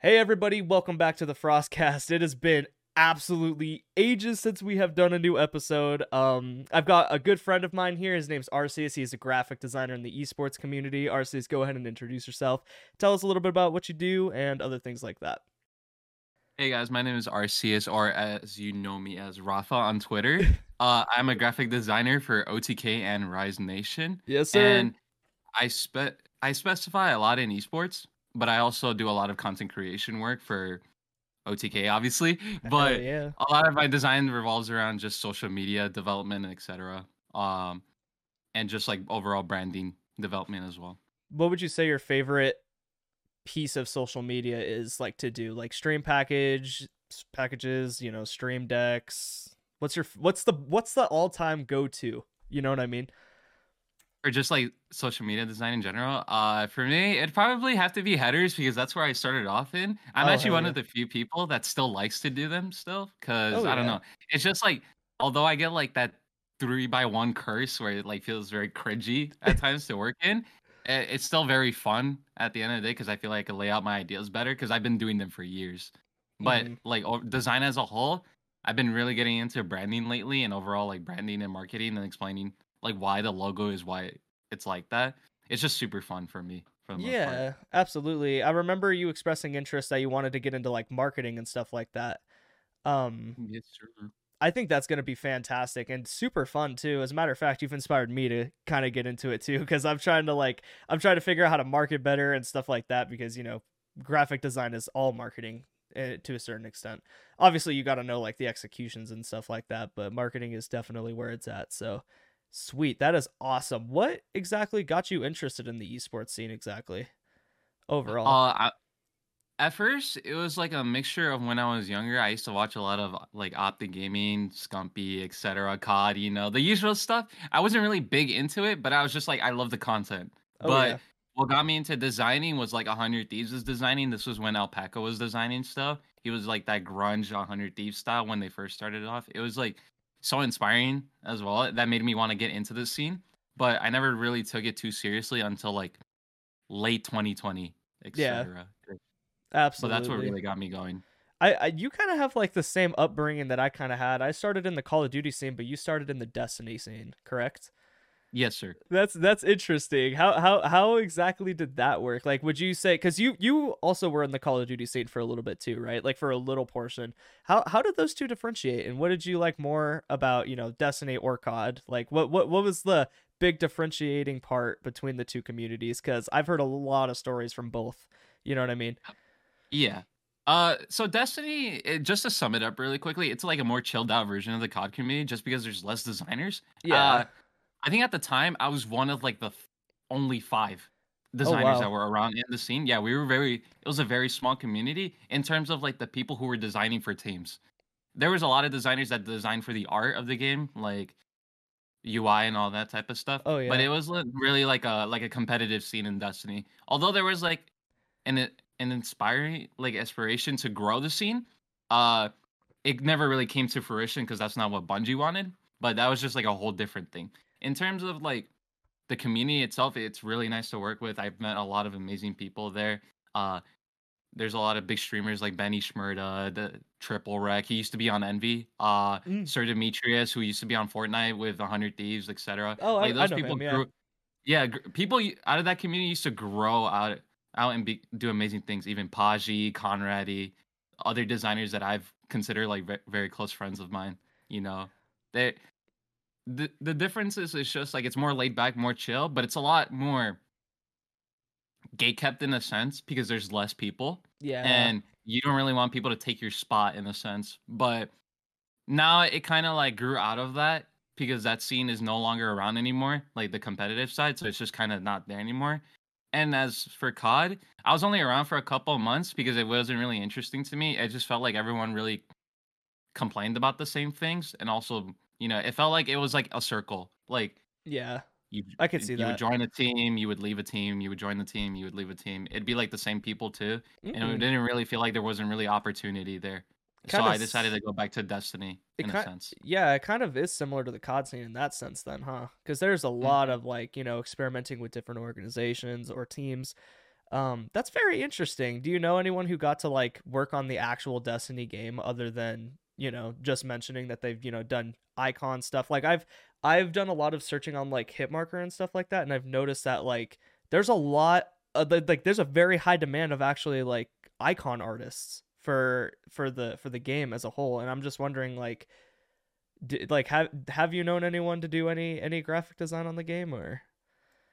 Hey, everybody, welcome back to the Frostcast. It has been absolutely ages since we have done a new episode. Um, I've got a good friend of mine here. His name's Arsious. He's a graphic designer in the esports community. Arsious, go ahead and introduce yourself. Tell us a little bit about what you do and other things like that. Hey guys, my name is Arsious, or as you know me as Rafa on Twitter. uh, I'm a graphic designer for OTK and Rise Nation. Yes, sir. And I spe- I specify a lot in esports, but I also do a lot of content creation work for OTK, obviously. But yeah. a lot of my design revolves around just social media development, etc. Um, and just like overall branding development as well. What would you say your favorite piece of social media is like to do? Like stream package packages, you know, stream decks. What's your what's the what's the all time go to? You know what I mean? Or just like social media design in general uh for me it'd probably have to be headers because that's where i started off in i'm Oh, actually one yeah. of the few people that still likes to do them still because Oh, i don't yeah. know it's just like although i get like that three by one curse where it like feels very cringy at times to work in it's still very fun at the end of the day because i feel like i can lay out my ideas better because i've been doing them for years but Mhm. like design as a whole i've been really getting into branding lately and overall like branding and marketing and explaining like why the logo is why it's like that. It's just super fun for me. For the most part. Yeah, absolutely. I remember you expressing interest that you wanted to get into like marketing and stuff like that. Um, Yes, sir. I think that's going to be fantastic and super fun too. As a matter of fact, you've inspired me to kind of get into it too because I'm trying to like I'm trying to figure out how to market better and stuff like that because you know graphic design is all marketing uh, to a certain extent. Obviously, you got to know like the executions and stuff like that, but marketing is definitely where it's at. So sweet, that is awesome. What exactly got you interested in the esports scene exactly? Overall, Uh, I, at first, it was like a mixture of when I was younger. I used to watch a lot of like Optic Gaming, Scumpy, etc., COD, you know, the usual stuff. I wasn't really big into it, but I was just like, I love the content. Oh, but yeah. what got me into designing was like 100 Thieves was designing. This was when Alpaca was designing stuff. He was like that grunge 100 Thieves style when they first started off. It was like so inspiring as well. That made me want to get into the scene. But I never really took it too seriously until like late 2020, etc. Yeah. etc. So that's what really got me going. I, I you kind of have like the same upbringing that I kind of had. I started in the Call of Duty scene, but you started in the Destiny scene, correct? Yes, sir. That's that's interesting. How how how exactly did that work? Like, would you say because you you also were in the Call of Duty scene for a little bit too, right? Like for a little portion. How how did those two differentiate, and what did you like more about you know Destiny or COD? Like, what what what was the big differentiating part between the two communities? Because I've heard a lot of stories from both. You know what I mean? Yeah. Uh, so Destiny, it, just to sum it up really quickly, it's like a more chilled out version of the COD community, just because there's less designers. Yeah. Uh, I think at the time I was one of like the only five designers wow. that were around in the scene. Yeah, we were very. It was a very small community in terms of like the people who were designing for teams. There was a lot of designers that designed for the art of the game, like UI and all that type of stuff. Oh, yeah. But it was really like a like a competitive scene in Destiny. Although there was like an an inspiring like aspiration to grow the scene, uh, it never really came to fruition because that's not what Bungie wanted. But that was just like a whole different thing. In terms of like the community itself, it's really nice to work with. I've met a lot of amazing people there. Uh, there's a lot of big streamers like Benny Schmurda, the Triple Wreck. He used to be on Envy. Uh, Mm. Sir Demetrius, who used to be on Fortnite with 100 Thieves, etc. Oh, I- like I those know people him, yeah. grew. Yeah, gr- people out of that community used to grow out out and be, do amazing things. Even Paji, Conradi, other designers that I've considered like ve- very close friends of mine. You know, they the the difference is it's just like it's more laid back, more chill, but it's a lot more gate kept in a sense because there's less people Yeah. and you don't really want people to take your spot in a sense. But now it kind of like grew out of that because that scene is no longer around anymore, like the competitive side. So it's just kind of not there anymore. And as for COD, I was only around for a couple of months because it wasn't really interesting to me. It just felt like everyone really complained about the same things. And also, you know, it felt like it was like a circle. Like yeah. you, I could see that. you that. would join a team, you would leave a team, you would join the team, you would leave a team. It'd be like the same people too and it didn't really feel like there wasn't really opportunity there. so Kinda I decided to go back to Destiny in a sense. Yeah, it kind of is similar to the COD scene in that sense, then, huh? Because there's a Mm-hmm. lot of like you know experimenting with different organizations or teams. Um, that's very interesting. Do you know anyone who got to like work on the actual Destiny game other than you know just mentioning that they've you know done icon stuff? Like I've I've done a lot of searching on like Hitmarker and stuff like that, and I've noticed that like there's a lot of, like there's a very high demand of actually like icon artists for for the for the game as a whole, and I'm just wondering like. Did, like have have you known anyone to do any any graphic design on the game or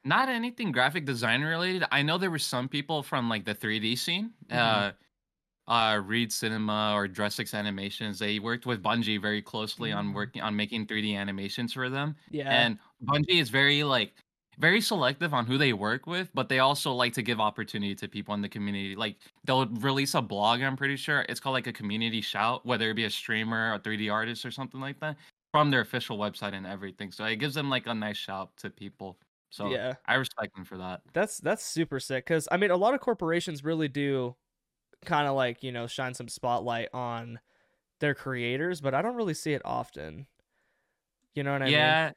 not anything graphic design related. I know there were some people from like the 3D scene, Mhm. uh, uh, Reed Cinema or Dressix Animations. They worked with Bungie very closely on Mm. working on making 3D animations for them. yeah And Bungie is very like very selective on who they work with, but they also like to give opportunity to people in the community. Like they'll release a blog, I'm pretty sure. It's called like a community shout, whether it be a streamer, a 3D artist, or something like that, from their official website and everything. So it gives them like a nice shout to people. So yeah I respect them for that. That's that's super sick because I mean a lot of corporations really do kind of like you know shine some spotlight on their creators, but I don't really see it often. You know what I mean? yeah,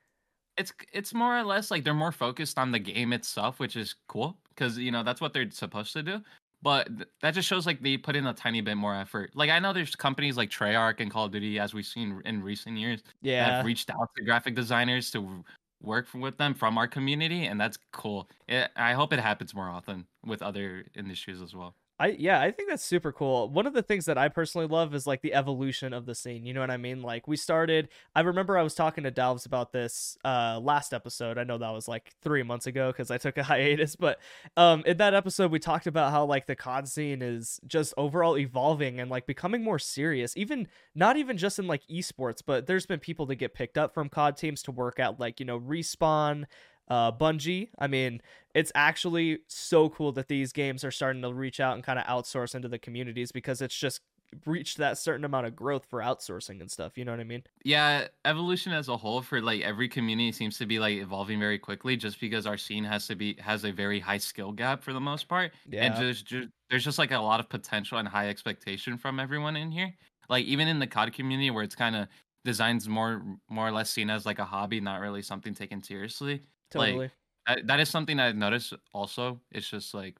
it's it's more or less like they're more focused on the game itself, which is cool because you know that's what they're supposed to do. But th- that just shows like they put in a tiny bit more effort. Like I know there's companies like Treyarch and Call of Duty, as we've seen in recent years, that Yeah. have reached out to graphic designers to work with them from our community, and that's cool. It, I hope it happens more often with other industries as well. I yeah, I think that's super cool. One of the things that I personally love is like the evolution of the scene. You know what I mean? Like we started I remember I was talking to Dalves about this uh last episode. I know that was like 3 months ago cuz I took a hiatus, but um in that episode we talked about how like the COD scene is just overall evolving and like becoming more serious. Even not even just in like esports, but there's been people that get picked up from COD teams to work at like, you know, Respawn, uh Bungie. I mean, it's actually so cool that these games are starting to reach out and kind of outsource into the communities because it's just reached that certain amount of growth for outsourcing and stuff. You know what I mean? Yeah, evolution as a whole for like every community seems to be like evolving very quickly just because our scene has to be has a very high skill gap for the most part. Yeah. And just, just there's just like a lot of potential and high expectation from everyone in here. Like even in the COD community where it's kind of designs more more or less seen as like a hobby, not really something taken seriously. Like, Totally. that, that is something I've noticed also. It's just like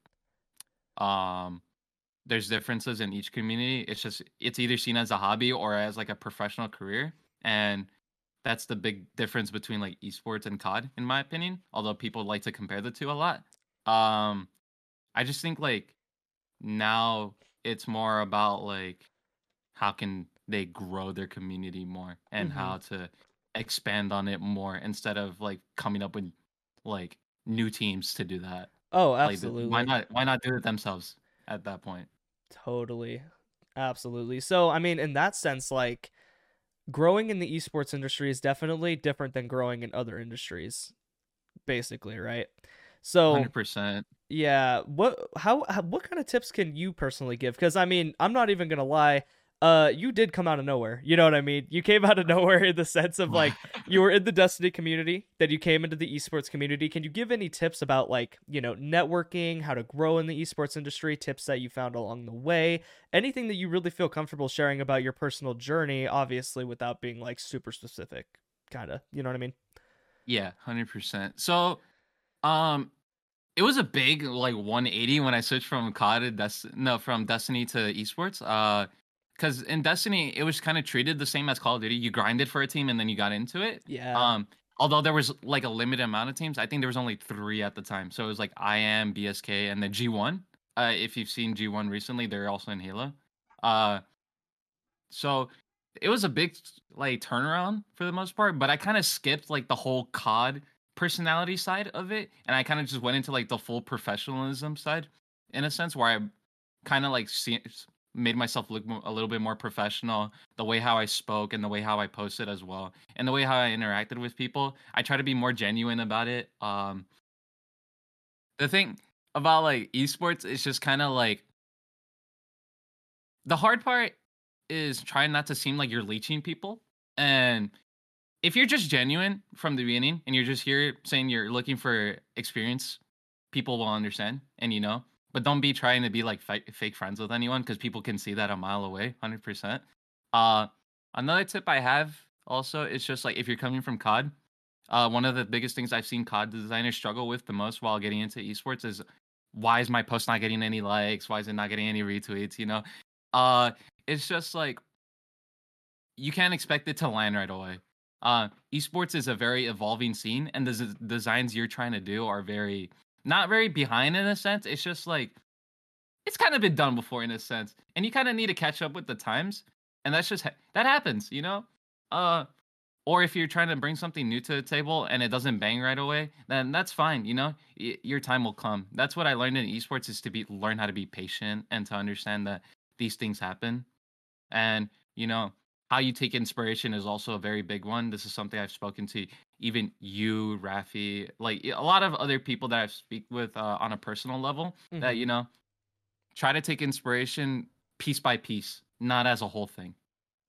um there's differences in each community. It's just it's either seen as a hobby or as like a professional career. And that's the big difference between like esports and COD, in my opinion. Although people like to compare the two a lot. Um I just think like now it's more about like how can they grow their community more and Mhm. how to expand on it more instead of like coming up with like new teams to do that. oh, Like, absolutely. why not? Why not do it themselves at that point? Totally. Absolutely. So, I mean, in that sense, like growing in the esports industry is definitely different than growing in other industries, basically, right? So, Hundred percent. Yeah. What how, how what kind of tips can you personally give? Because I mean, I'm not even gonna lie. Uh, you did come out of nowhere. You know what I mean? You came out of nowhere in the sense of like you were in the Destiny community, then you came into the esports community. Can you give any tips about like, you know, networking, how to grow in the esports industry, tips that you found along the way, anything that you really feel comfortable sharing about your personal journey, obviously without being like super specific, kind of. You know what I mean? Yeah, hundred percent. So, um, it was a big like 180 when I switched from COD to Des- no from Destiny to esports. Uh, because in Destiny it was kind of treated the same as Call of Duty. You grinded for a team and then you got into it. Yeah. Um, although there was like a limited amount of teams, I think there was only three at the time. So it was like IM, BSK, and then G1. Uh, if you've seen G1 recently, they're also in Halo. Uh, so it was a big like turnaround for the most part, but I kind of skipped like the whole COD personality side of it, and I kind of just went into like the full professionalism side, in a sense, where I kind of like see, made myself look a little bit more professional. The way how I spoke and the way how I posted as well, and the way how I interacted with people. I try to be more genuine about it. Um, the thing about like esports is just kind of like the hard part is trying not to seem like you're leeching people and if you're just genuine from the beginning and you're just here saying you're looking for experience people will understand and you know but don't be trying to be like fi- fake friends with anyone because people can see that a mile away 100% uh another tip i have also is just like if you're coming from cod uh, one of the biggest things I've seen COD designers struggle with the most while getting into esports is why is my post not getting any likes? Why is it not getting any retweets? You know, uh, it's just like you can't expect it to land right away. Uh, esports is a very evolving scene, and the z- designs you're trying to do are very not very behind in a sense. It's just like it's kind of been done before in a sense, and you kind of need to catch up with the times, and that's just ha- that happens, you know. Uh, or if you're trying to bring something new to the table and it doesn't bang right away, then that's fine. You know, y- your time will come. That's what I learned in esports is to be learn how to be patient and to understand that these things happen, and you know how you take inspiration is also a very big one. This is something I've spoken to even you, Rafi, like a lot of other people that I've speak with uh, on a personal level. Mm-hmm. That you know, try to take inspiration piece by piece, not as a whole thing.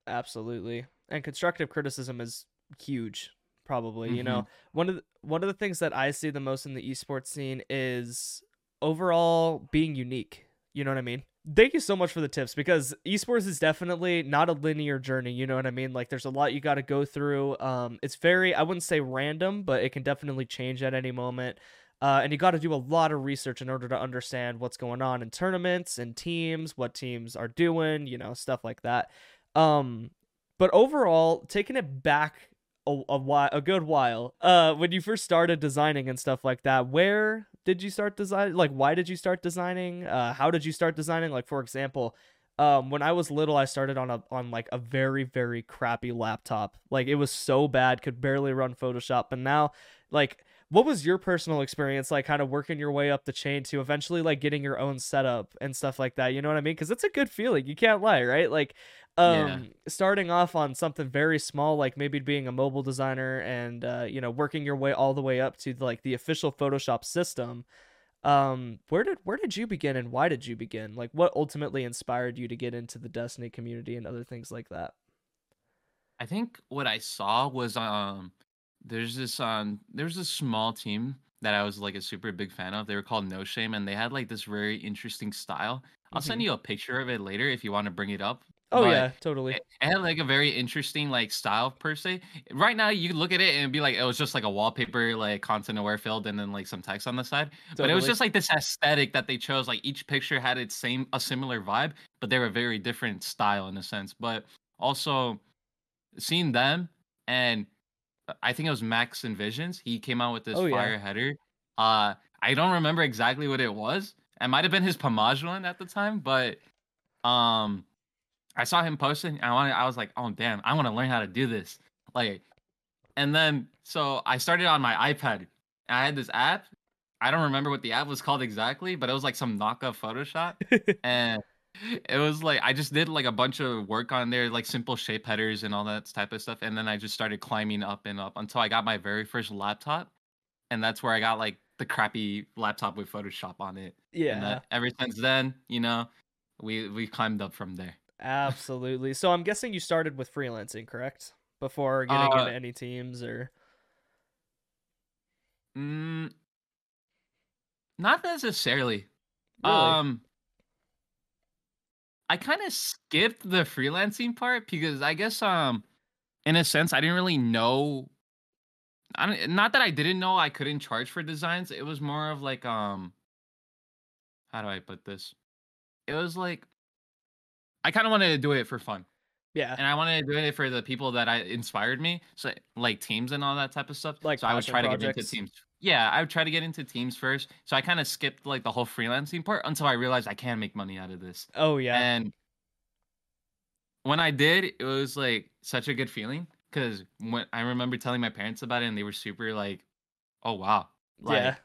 Absolutely, and constructive criticism is huge. Probably, mm-hmm. you know, one of the, one of the things that I see the most in the esports scene is overall being unique. You know what I mean? Thank you so much for the tips because esports is definitely not a linear journey. You know what I mean? Like there's a lot you got to go through. Um, it's very, I wouldn't say random, but it can definitely change at any moment. Uh, and you got to do a lot of research in order to understand what's going on in tournaments and teams, what teams are doing, you know, stuff like that. Um, but overall, taking it back a, a while, a good while, uh, when you first started designing and stuff like that, where did you start designing? Like, why did you start designing? Uh, how did you start designing? Like, for example, um, when I was little, I started on a on like a very very crappy laptop. Like, it was so bad, could barely run Photoshop. But now, like what was your personal experience like kind of working your way up the chain to eventually like getting your own setup and stuff like that you know what i mean? Because it's a good feeling you can't lie right? Like um yeah. starting off on something very small like maybe being a mobile designer and uh you know working your way all the way up to like the official photoshop system um where did where did you begin and why did you begin? Like what ultimately inspired you to get into the destiny community and other things like that? I think what i saw was um there's this um there's this small team that I was like a super big fan of. They were called No Shame and they had like this very interesting style. I'll mm-hmm. send you a picture of it later if you want to bring it up. Oh but yeah, totally. It, it, had like a very interesting like style per se. Right now you look at it and be like it was just like a wallpaper like content aware filled and then like some text on the side. Totally. But it was just like this aesthetic that they chose. Like each picture had its same a similar vibe, but they were very different style in a sense. But also seeing them and I think it was Max Envisions. He came out with this oh, fire yeah. header. Uh, I don't remember exactly what it was. It might have been his Pomage one at the time, but um, I saw him posting. I wanted, I was like, oh damn, I want to learn how to do this. Like, and then so I started on my iPad. I had this app. I don't remember what the app was called exactly, but it was like some knockoff Photoshop, and it was like I just did like a bunch of work on there, like simple shape headers and all that type of stuff. And then I just started climbing up and up until I got my very first laptop. And that's where I got like the crappy laptop with Photoshop on it. Yeah. That, ever since then, you know, we we climbed up from there. Absolutely. So I'm guessing you started with freelancing, correct? Before getting uh, into any teams or mm, not necessarily. Really? Um I kind of skipped the freelancing part because I guess um in a sense I didn't really know I don't, not that I didn't know I couldn't charge for designs. It was more of like um how do I put this? It was like I kind of wanted to do it for fun. Yeah. And I wanted to do it for the people that I inspired me. So like teams and all that type of stuff. Like so I would try projects. to get into teams yeah, I would try to get into teams first. So I kind of skipped like the whole freelancing part until I realized I can make money out of this. Oh yeah. And when I did, it was like such a good feeling because when I remember telling my parents about it, and they were super like, "Oh wow, like, yeah."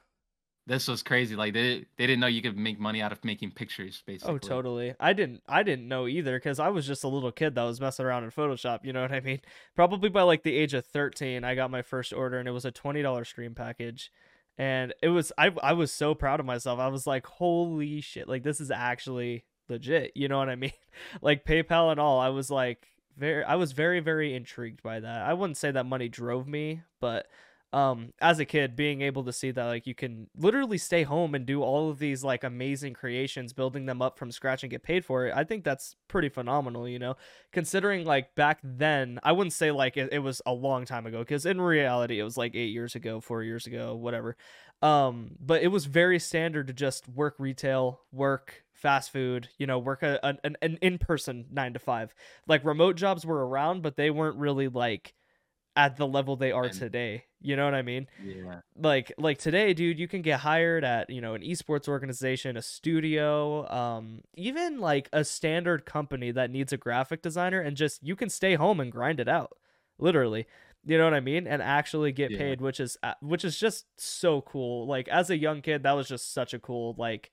This was crazy. Like they they didn't know you could make money out of making pictures, oh, basically. Oh, totally. I didn't I didn't know either because I was just a little kid that was messing around in Photoshop. You know what I mean? Probably by like the age of thirteen, I got my first order, and it was a twenty dollar stream package, and it was I I was so proud of myself. I was like, holy shit! Like this is actually legit. You know what I mean? like PayPal and all. I was like very I was very very intrigued by that. I wouldn't say that money drove me, but um as a kid being able to see that like you can literally stay home and do all of these like amazing creations building them up from scratch and get paid for it i think that's pretty phenomenal you know? Considering like back then i wouldn't say like it, it was a long time ago because in reality it was like eight years ago four years ago whatever. Um but it was very standard to just work retail work fast food you know work a, an, an in-person nine to five. Like remote jobs were around but they weren't really like at the level they are And- today. You know what I mean? Yeah. Like like today, dude, you can get hired at, you know, an esports organization, a studio, um, even like a standard company that needs a graphic designer and just you can stay home and grind it out. Literally. You know what I mean? And actually get Yeah. paid, which is which is just so cool. Like as a young kid, that was just such a cool like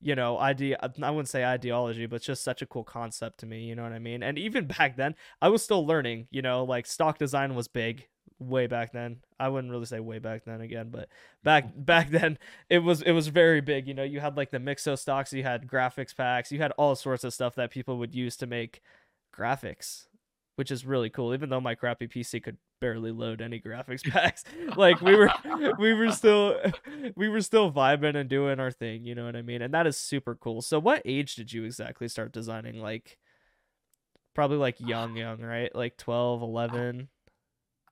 you know, idea I wouldn't say ideology, but just such a cool concept to me, you know what I mean? And even back then, I was still learning, you know, like stock design was big way back then. I wouldn't really say way back then again, but back back then it was it was very big, you know, you had like the Mixo stocks, you had graphics packs, you had all sorts of stuff that people would use to make graphics, which is really cool even though my crappy PC could barely load any graphics packs. like we were we were still we were still vibing and doing our thing, you know what I mean? And that is super cool. So what age did you exactly start designing? Like probably like young young, right? Like 12, 11.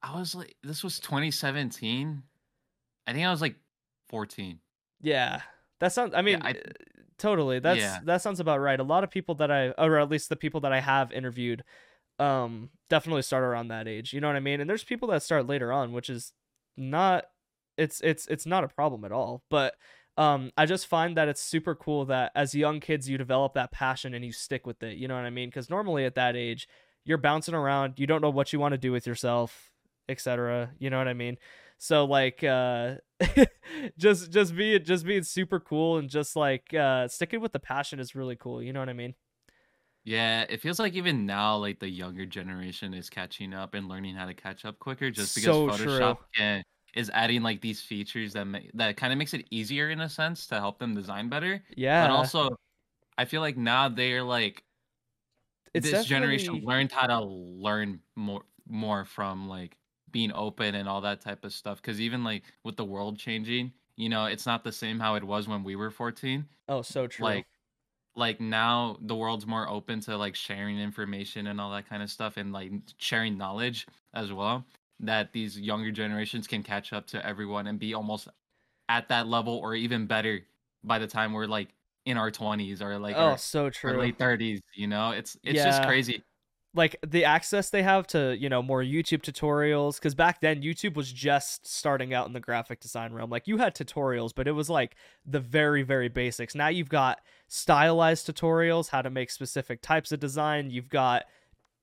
I was like, this was 2017. I think I was like 14. Yeah. That sounds I mean I- uh, totally. That's Yeah. that sounds about right. A lot of people that I or at least the people that I have interviewed um definitely start around that age. You know what I mean? And there's people that start later on, which is not it's it's it's not a problem at all. But um I just find that it's super cool that as young kids you develop that passion and you stick with it. You know what I mean? Cuz normally at that age you're bouncing around, you don't know what you want to do with yourself, etc. You know what I mean? So like uh just just being just being super cool and just like uh sticking with the passion is really cool, you know what I mean? Yeah, it feels like even now, like the younger generation is catching up and learning how to catch up quicker, just because So Photoshop can, is adding like these features that make that kind of makes it easier in a sense to help them design better. Yeah. But also, I feel like now they're like it's this generation learned how to learn more more from like being open and all that type of stuff. Because even like with the world changing, you know, it's not the same how it was when we were fourteen. Oh, so true. Like like now the world's more open to like sharing information and all that kind of stuff and like sharing knowledge as well that these younger generations can catch up to everyone and be almost at that level or even better by the time we're like in our 20s or like oh, our, so true. late 30s you know it's it's just crazy like the access they have to you know more youtube tutorials because back then youtube was just starting out in the graphic design realm. Like you had tutorials but it was like the very very basics. Now you've got stylized tutorials how to make specific types of design. You've got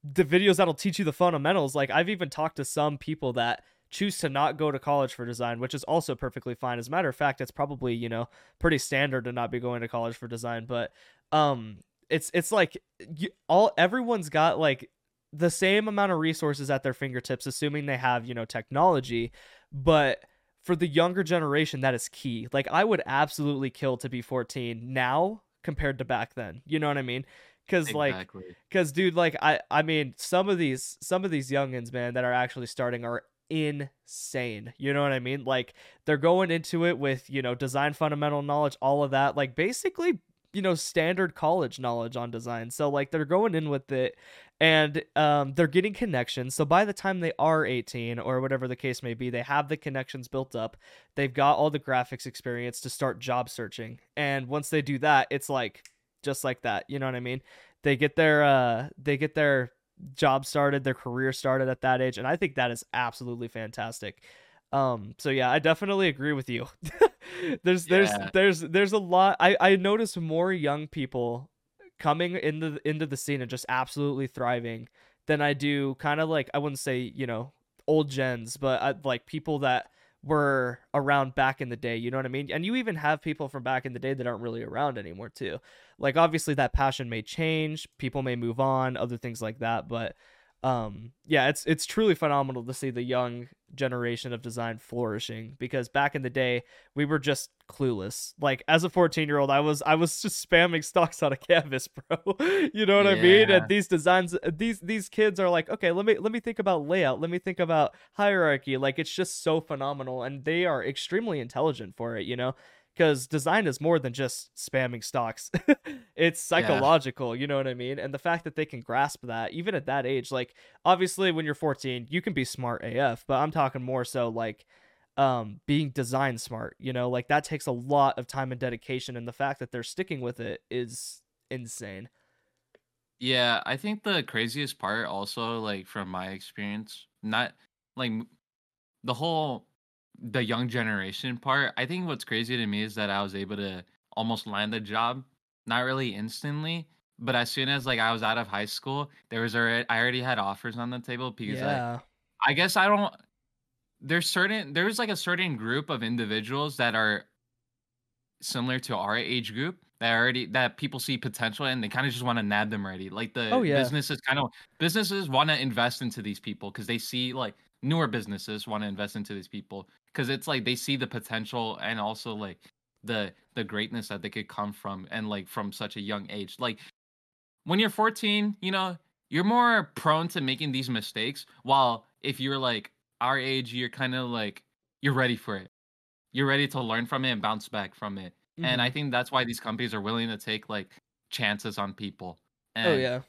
the videos that'll teach you the fundamentals. Like i've even talked to some people that choose to not go to college for design which is also perfectly fine. As a matter of fact it's probably you know pretty standard to not be going to college for design but um it's it's like you, all everyone's got like the same amount of resources at their fingertips assuming they have you know technology but for the younger generation that is key. Like i would absolutely kill to be 14 now compared to back then. You know what i mean? Because like because dude like i i mean some of these some of these youngins man that are actually starting are insane. You know what i mean? Like they're going into it with you know design fundamental knowledge all of that. Like basically you know standard college knowledge on design. So like they're going in with it and um they're getting connections. So by the time they are 18 or whatever the case may be they have the connections built up. They've got all the graphics experience to start job searching. And once they do that it's like just like that you know what i mean? They get their uh they get their job started their career started at that age and i think that is absolutely fantastic. Um so yeah i definitely agree with you there's there's Yeah. there's there's a lot i i notice more young people coming into the, into the scene and just absolutely thriving than i do kind of like i wouldn't say you know old gens but uh, like people that were around back in the day you know what i mean and you even have people from back in the day that aren't really around anymore too like obviously that passion may change people may move on other things like that but um yeah it's it's truly phenomenal to see the young generation of design flourishing because back in the day we were just clueless. Like as a 14 year old i was i was just spamming stocks on a canvas bro. You know what i mean? And these designs these these kids are like okay let me let me think about layout. Let me think about hierarchy. Like it's just so phenomenal and they are extremely intelligent for it you know because design is more than just spamming stocks. It's psychological you know what i mean? And the fact that they can grasp that even at that age like obviously when you're 14 you can be smart af but i'm talking more so like um being design smart you know? Like that takes a lot of time and dedication and the fact that they're sticking with it is insane. Yeah, I think the craziest part also like from my experience, not like the whole the young generation part. I think what's crazy to me is that I was able to almost land the job, not really instantly, but as soon as like I was out of high school, there was already I already had offers on the table because like yeah I guess I don't there's certain there's like a certain group of individuals that are similar to our age group that already that people see potential and they kind of just want to nab them already. Like the Oh, yeah. businesses kind of businesses want to invest into these people because they see like newer businesses want to invest into these people because it's like they see the potential and also like the the greatness that they could come from and like from such a young age. Like when you're 14, you know, you're more prone to making these mistakes. While if you're like our age, you're kind of like you're ready for it. You're ready to learn from it and bounce back from it. And Mhm. I think that's why these companies are willing to take like chances on people. And oh yeah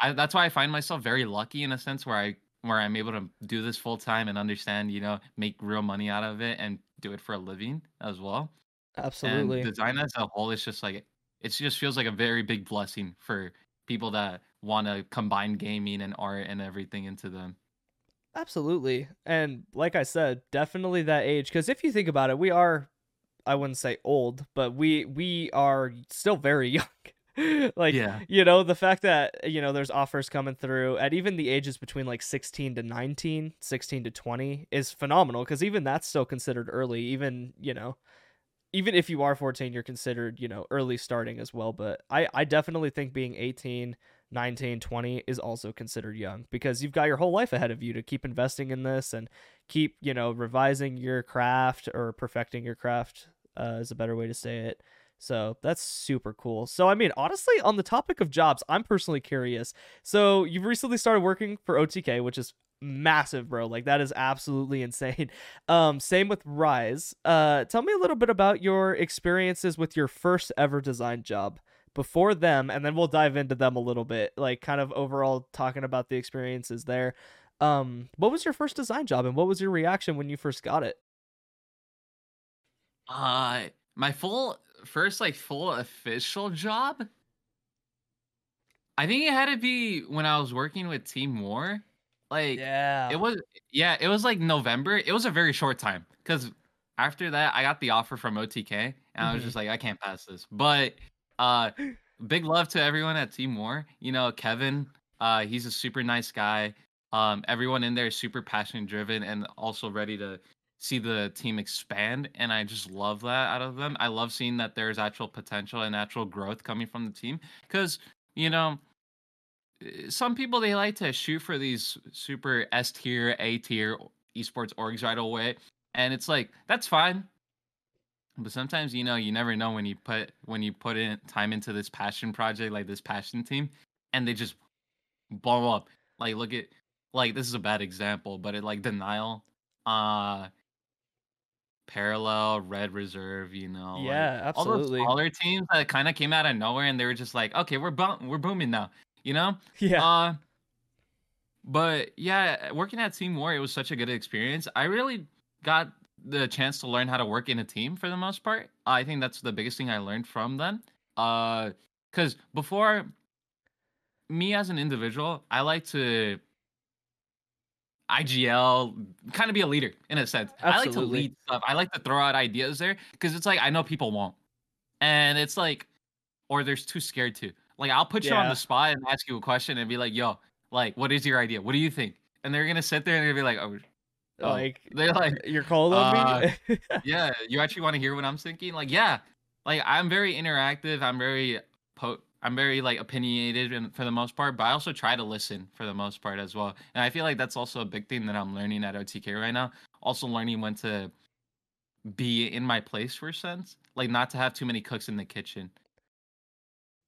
I, that's why I find myself very lucky in a sense where I where I'm able to do this full time and understand, you know, make real money out of it and do it for a living as well. absolutely And design as a whole is just like it just feels like a very big blessing for people that want to combine gaming and art and everything into them. Absolutely. And like I said, definitely that age because if you think about it, we are I wouldn't say old, but we we are still very young. like Yeah. you know, the fact that you know there's offers coming through at even the ages between like 16 to 19, 16 to 20 is phenomenal cuz even that's still considered early even, you know, even if you are 14 you're considered, you know, early starting as well, but I I definitely think being 18 19, 20 is also considered young because you've got your whole life ahead of you to keep investing in this and keep, you know, revising your craft or perfecting your craft uh, is a better way to say it. So that's super cool. So, I mean, honestly, on the topic of jobs, I'm personally curious. So, you've recently started working for OTK, which is massive, bro. Like, that is absolutely insane. Um, same with Rise. Uh, tell me a little bit about your experiences with your first ever design job before them and then we'll dive into them a little bit like kind of overall talking about the experiences there um what was your first design job and what was your reaction when you first got it Uh my full first like full official job I think it had to be when I was working with Team War. Like yeah It was yeah, it was like November. It was a very short time because after that I got the offer from OTK and I was Mhm. just like I can't pass this. But uh big love to everyone at Team War. You know, Kevin, uh he's a super nice guy. Um everyone in there is super passion driven and also ready to see the team expand and I just love that out of them. I love seeing that there's actual potential and actual growth coming from the team cuz you know uh, some people they like to shoot for these super S tier, A tier esports orgs right away, and it's like that's fine. But sometimes you know you never know when you put when you put in time into this passion project like this passion team, and they just blow up. Like look at like this is a bad example, but it like denial, uh, parallel, red reserve. You know, like, absolutely. all those smaller teams that kind of came out of nowhere and they were just like, okay, we're we're booming now, you know. yeah Uh, but yeah, working at Team War, it was such a good experience. I really got the chance to learn how to work in a team for the most part. I think that's the biggest thing I learned from them. Uh, because before me as an individual, I like to IGL, kind of be a leader in a sense. Absolutely. I like to lead stuff. I like to throw out ideas there because it's like I know people won't, and it's like, or they're too scared to. Like I'll put you on the spot and ask you a question and be like, "Yo, like, what is your idea? What do you think?" And they're gonna sit there and they're gonna be like, "Oh, oh." like they're like, you're cold on me uh, yeah, you actually want to hear what I'm thinking? Like, yeah, like I'm very interactive. I'm very po- I'm very like opinionated and for the most part, but I also try to listen for the most part as well. And I feel like that's also a big thing that I'm learning at OTK right now. Also learning when to be in my place for a sense, like not to have too many cooks in the kitchen.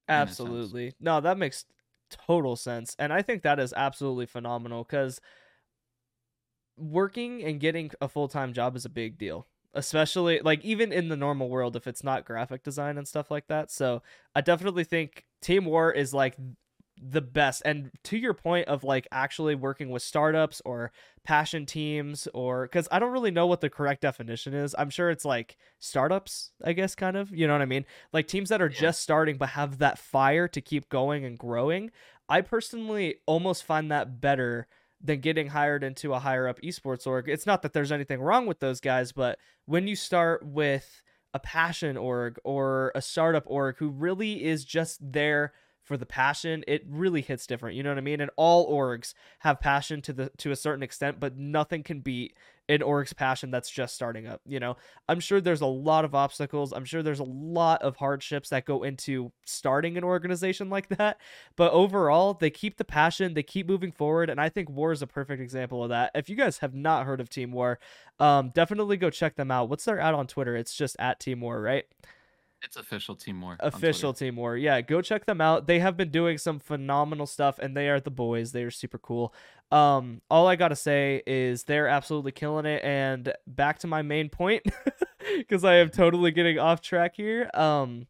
Absolutely. No, that makes total sense. And I think that is absolutely phenomenal cuz working and getting a full-time job is a big deal especially like even in the normal world if it's not graphic design and stuff like that. So I definitely think Team War is like the best. And to your point of like actually working with startups or passion teams or cuz I don't really know what the correct definition is. I'm sure it's like startups, I guess kind of, you know what I mean? Like teams that are yeah. just starting but have that fire to keep going and growing. I personally almost find that better than getting hired into a higher up esports org. It's not that there's anything wrong with those guys, but when you start with a passion org or a startup org who really is just there for the passion, it really hits different. You know what I mean? And all orgs have passion to the to a certain extent, but nothing can beat an org's passion that's just starting up. You know, I'm sure there's a lot of obstacles. I'm sure there's a lot of hardships that go into starting an organization like that. But overall, they keep the passion, they keep moving forward, and I think War is a perfect example of that. If you guys have not heard of Team War, um, definitely go check them out. What's their ad on Twitter? It's just at Team War, right? It's official Team War. Official Team War. Yeah, go check them out. They have been doing some phenomenal stuff, and they are the boys. They are super cool. Um, all I gotta say is they're absolutely killing it. And back to my main point, because I am totally getting off track here. Um,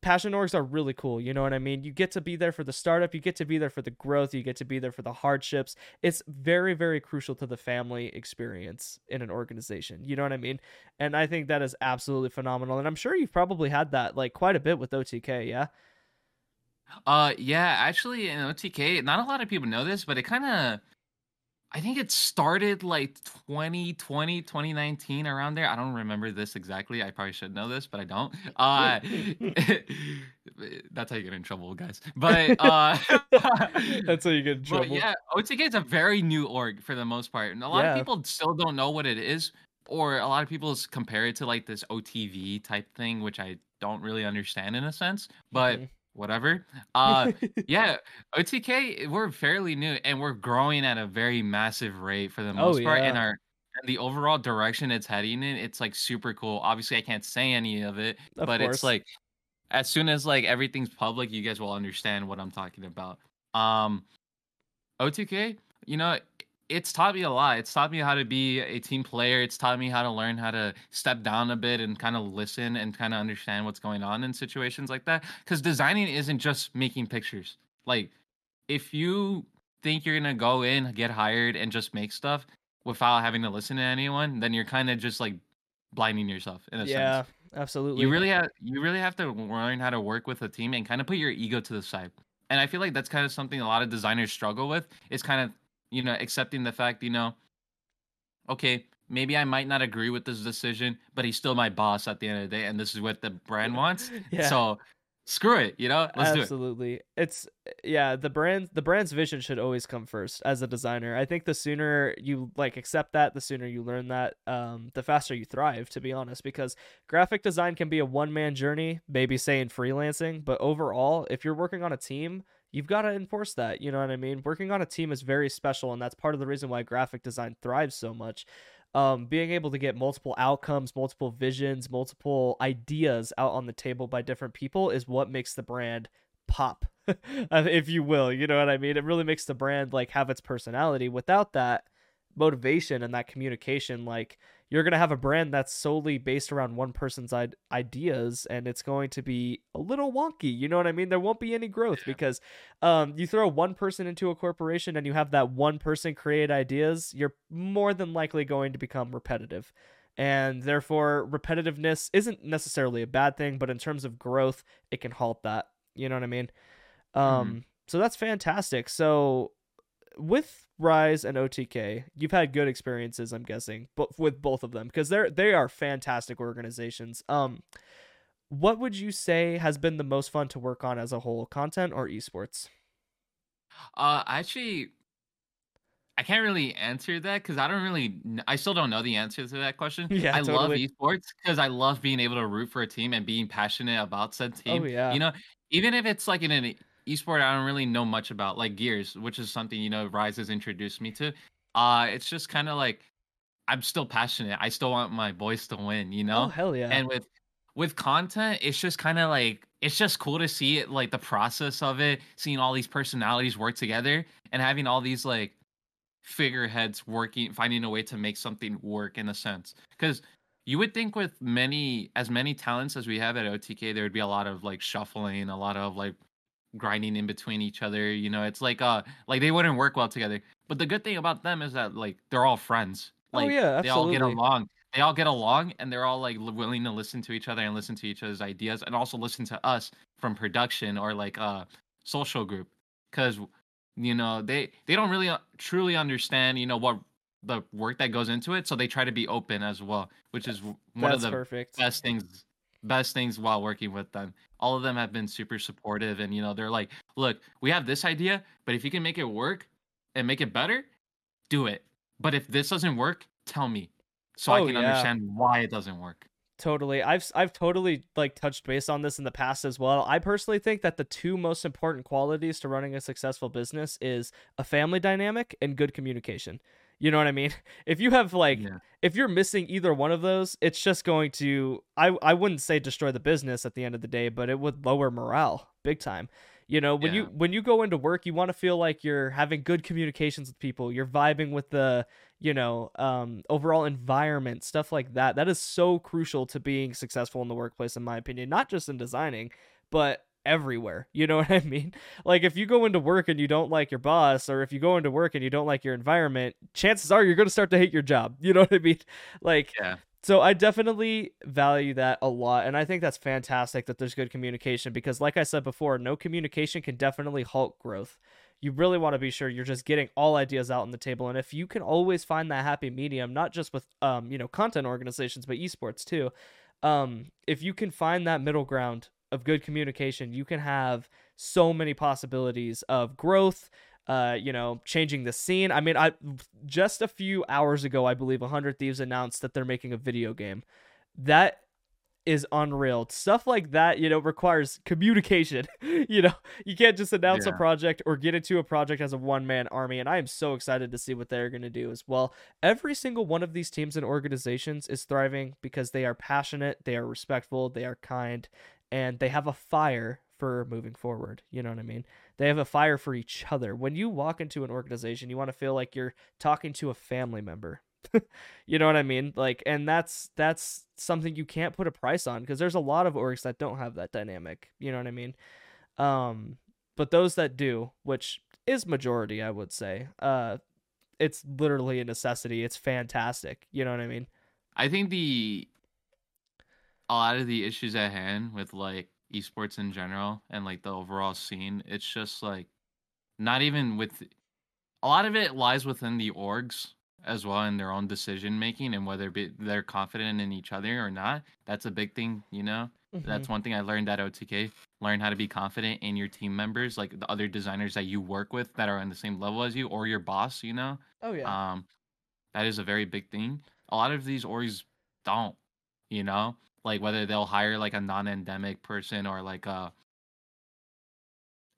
passion orgs are really cool. You know what I mean? You get to be there for the startup, you get to be there for the growth, you get to be there for the hardships. It's very, very crucial to the family experience in an organization. You know what I mean? And I think that is absolutely phenomenal. And I'm sure you've probably had that like quite a bit with OTK, yeah? Uh yeah, actually in OTK, not a lot of people know this, but it kind of I think it started like 2020, 2019 around there. I don't remember this exactly. I probably should know this, but I don't. Uh that's how you get in trouble, guys. But uh That's how you get in trouble. Yeah, OTK is a very new org for the most part. And a lot yeah. of people still don't know what it is or a lot of people compare it to like this OTV type thing, which I don't really understand in a sense. But mm-hmm whatever. Uh, yeah, OTK we're fairly new and we're growing at a very massive rate for the oh, most oh, part. Yeah. And our and the overall direction it's heading in, it's like super cool. Obviously, I can't say any of it, of but course. it's like as soon as like everything's public, you guys will understand what I'm talking about. Um, OTK, you know, it's taught me a lot. It's taught me how to be a team player. It's taught me how to learn how to step down a bit and kind of listen and kind of understand what's going on in situations like that. Because designing isn't just making pictures. Like, if you think you're gonna go in, get hired, and just make stuff without having to listen to anyone, then you're kind of just like blinding yourself in a yeah, sense. Yeah, absolutely. You really have you really have to learn how to work with a team and kind of put your ego to the side. And I feel like that's kind of something a lot of designers struggle with. Is kind of you know, accepting the fact, you know, okay, maybe I might not agree with this decision, but he's still my boss at the end of the day, and this is what the brand wants. yeah. So screw it, you know. Let's Absolutely. It. It's yeah, the brand the brand's vision should always come first as a designer. I think the sooner you like accept that, the sooner you learn that, um, the faster you thrive, to be honest, because graphic design can be a one man journey, maybe say in freelancing, but overall, if you're working on a team, you've got to enforce that. You know what I mean? Working on a team is very special, and that's part of the reason why graphic design thrives so much. Um, being able to get multiple outcomes, multiple visions, multiple ideas out on the table by different people is what makes the brand pop, if you will. You know what I mean? It really makes the brand like have its personality. Without that motivation and that communication, like you're going to have a brand that's solely based around one person's ideas and it's going to be a little wonky you know what i mean there won't be any growth yeah. because um, you throw one person into a corporation and you have that one person create ideas you're more than likely going to become repetitive and therefore repetitiveness isn't necessarily a bad thing but in terms of growth it can halt that you know what i mean mm-hmm. um, mm-hmm. so that's fantastic so with Rise and OTK, you've had good experiences, I'm guessing, but with both of them because they're they are fantastic organizations. Um, what would you say has been the most fun to work on as a whole, content or esports? Uh, actually, I can't really answer that because I don't really, I still don't know the answer to that question. Yeah, I love esports because I love being able to root for a team and being passionate about said Oh team. yeah. You know, even if it's like in an esport I don't really know much about, like Gears, which is something you know Rise has introduced me to. Uh, it's just kind of like I'm still passionate. I still want my boys to win, you know. Oh hell yeah. And with with content, it's just kind of like it's just cool to see it like the process of it, seeing all these personalities work together and having all these like figureheads working finding a way to make something work in a sense. Cuz you would think with many as many talents as we have at OTK there would be a lot of like shuffling, a lot of like grinding in between each other, you know. It's like uh like they wouldn't work well together. But the good thing about them is that like they're all friends. Oh Like yeah, they all get along. They all get along and they're all like willing to listen to each other and listen to each other's ideas and also listen to us from production or like uh social group cuz you know, they they don't really uh, truly understand, you know, what the work that goes into it, so they try to be open as well, which is one of the perfect. best things best things while working with them. All of them have been super supportive and you know, they're like, "Look, we have this idea, but if you can make it work and make it better, do it. But if this doesn't work, tell me so I Oh can yeah. understand why it doesn't work." Totally. I've I've totally like touched base on this in the past as well. I personally think that the two most important qualities to running a successful business is a family dynamic and good communication. You know what I mean? If you have like Yeah. if you're missing either one of those, it's just going to I I wouldn't say destroy the business at the end of the day, but it would lower morale big time. You know, when you when you go into work, you want to feel like you're having good communications with people. You're vibing with the you know, um, overall environment, stuff like that. That is so crucial to being successful in the workplace, in my opinion, not just in designing, but everywhere. You know what I mean? Like, if you go into work and you don't like your boss, or if you go into work and you don't like your environment, chances are you're going to start to hate your job. You know what I mean? Like, Yeah. so I definitely value that a lot, and I think that's fantastic that there's good communication because, like I said before, no communication can definitely halt growth. You really want to be sure you're just getting all ideas out on the table, and if you can always find that happy medium, not just with um you know content organizations but esports too, um if you can find that middle ground of good communication, you can have so many possibilities of growth. Uh, you know, changing the scene. I mean, I just a few hours ago, I believe, 100 Thieves announced that they're making a video game. That is unreal. Stuff like that, you know, requires communication. you know, you can't just announce a project or get into a project as a one man army. And I am so excited to see what they're going to do as well. Every single one of these teams and organizations is thriving because they are passionate, they are respectful, they are kind, and they have a fire for moving forward. You know what I mean? They have a fire for each other. When you walk into an organization, you want to feel like you're talking to a family member. you know what I mean? Like, and that's that's something you can't put a price on because there's a lot of orgs that don't have that dynamic. You know what I mean? Um, but those that do, which is majority, I would say, uh, it's literally a necessity. It's fantastic. You know what I mean? I think the a lot of the issues at hand with like esports in general and like the overall scene, it's just like not even with a lot of it lies within the orgs as well in their own decision making and whether they're confident in each other or not. That's a big thing, you know. Mm-hmm. That's one thing I learned at OTK. Learn how to be confident in your team members, like the other designers that you work with that are on the same level as you, or your boss. You know, Oh yeah. um, that is a very big thing. A lot of these orgs don't, you know, like whether they'll hire like a non-endemic person or like a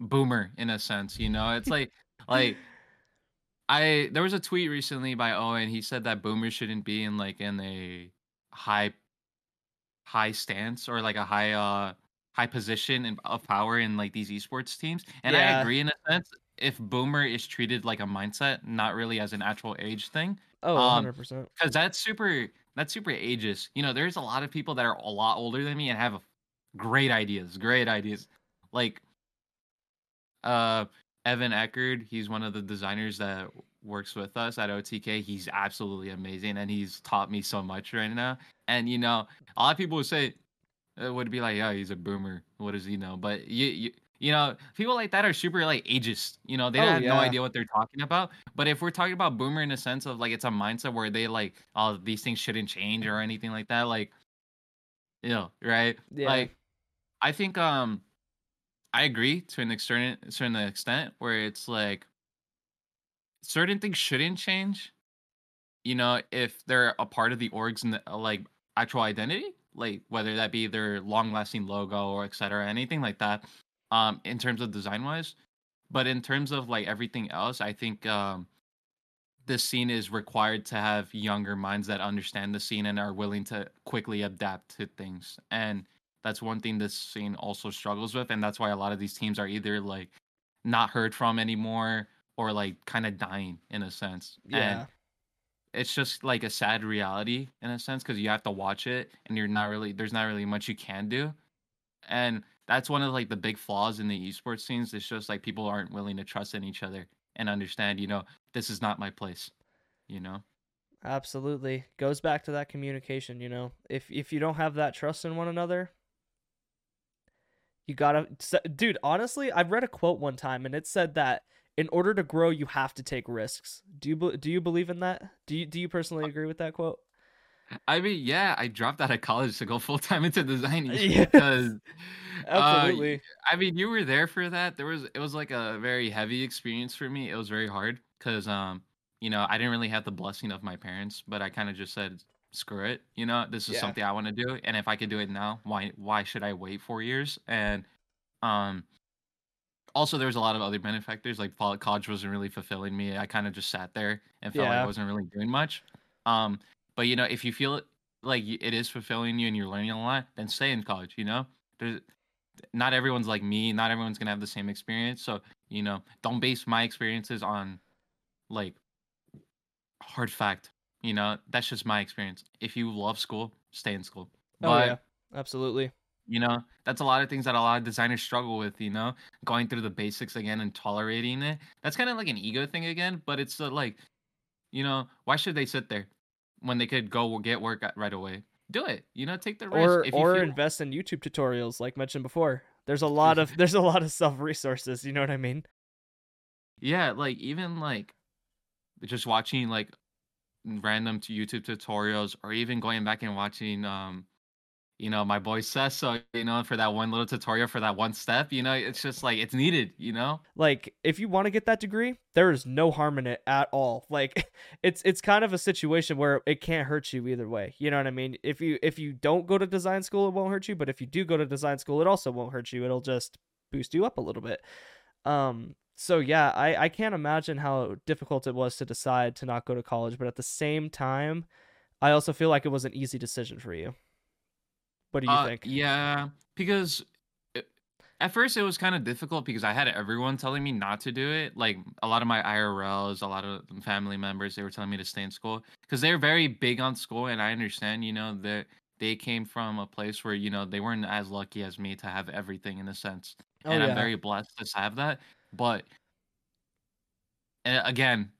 boomer in a sense, you know. It's like like I there was a tweet recently by Owen. He said that boomers shouldn't be in like in a high high stance or like a high uh high position in, of power in like these esports teams. And I agree in a sense if boomer is treated like a mindset, not really as an actual age thing. Oh, Um 100%. because that's super that's super ageist. You know, there's a lot of people that are a lot older than me and have great ideas, great ideas. Like uh Evan Eckerd, he's one of the designers that works with us at OTK. He's absolutely amazing and he's taught me so much right now. And you know, a lot of people would say uh, would be like, "Yeah, he's a boomer. What does he know?" But you you you know, people like that are super like ageist. You know, they Oh have no idea what they're talking about. But if we're talking about boomer in a sense of like it's a mindset where they like, oh, these things shouldn't change or anything like that, like, you know, right? Yeah. Like, I think um I agree to an extent certain extent where it's like certain things shouldn't change. You know, if they're a part of the org's and like actual identity, like whether that be their long-lasting logo or etc., anything like that. Um, in terms of design wise, but in terms of like everything else, I think um, this scene is required to have younger minds that understand the scene and are willing to quickly adapt to things. And that's one thing this scene also struggles with, and that's why a lot of these teams are either like not heard from anymore or like kind of dying in a sense. Yeah. And it's just like a sad reality in a sense because you have to watch it and you're not really there's not really much you can do. And that's one of like the big flaws in the esports scenes. It's just like people aren't willing to trust in each other and understand, you know, this is not my place, you know? Absolutely. Goes back to that communication, you know. If if you don't have that trust in one another, you got to dude, honestly, I've read a quote one time and it said that in order to grow you have to take risks. Do you do you believe in that? Do you do you personally uh agree with that quote? I mean, yeah, I dropped out of college to go full time into design Yeah. because uh, Absolutely. I mean, you were there for that. There was it was like a very heavy experience for me. It was very hard because um, you know, I didn't really have the blessing of my parents, but I kind of just said, screw it. You know, this is Yeah. something I want to do, and if I could do it now, why why should I wait four years? And um, also there was a lot of other benefactors. Like college wasn't really fulfilling me. I kind of just sat there and felt like I wasn't really doing much. Um, but you know, if you feel like it is fulfilling you and you're learning a lot, then stay in college. You know, there's not everyone's like me. Not everyone's gonna have the same experience. So you know, don't base my experiences on like hard fact. You know, that's just my experience. If you love school, stay in school. Oh But yeah. Absolutely. you know, that's a lot of things that a lot of designers struggle with. You know, going through the basics again and tolerating it. That's kind of like an ego thing again. But it's uh, like, you know, why should they sit there when they could go get work right away? Do it. You know, take the risk. Or if you or feel- invest in YouTube tutorials like mentioned before. There's a lot of there's a lot of self resources, you know what I mean? Yeah, like even like just watching like random YouTube tutorials or even going back and watching um you know my boy says so, you know, for that one little tutorial for that one step, you know, it's just like it's needed, you know? like if you want to get that degree there is no harm in it at all. Like it's it's kind of a situation where it can't hurt you either way you know what i mean? If you if you don't go to design school it won't hurt you but if you do go to design school it also won't hurt you. It'll just boost you up a little bit. Um so yeah i i can't imagine how difficult it was to decide to not go to college but at the same time i also feel like it was an easy decision for you what do you Uh, think Yeah, because it, at first it was kind of difficult because I had everyone telling me not to do it. Like a lot of my IRLs, a lot of family members, they were telling me to stay in school because they're very big on school, and I understand, you know, that they came from a place where you know they weren't as lucky as me to have everything in a sense, oh and yeah I'm very blessed to have that. But uh, again,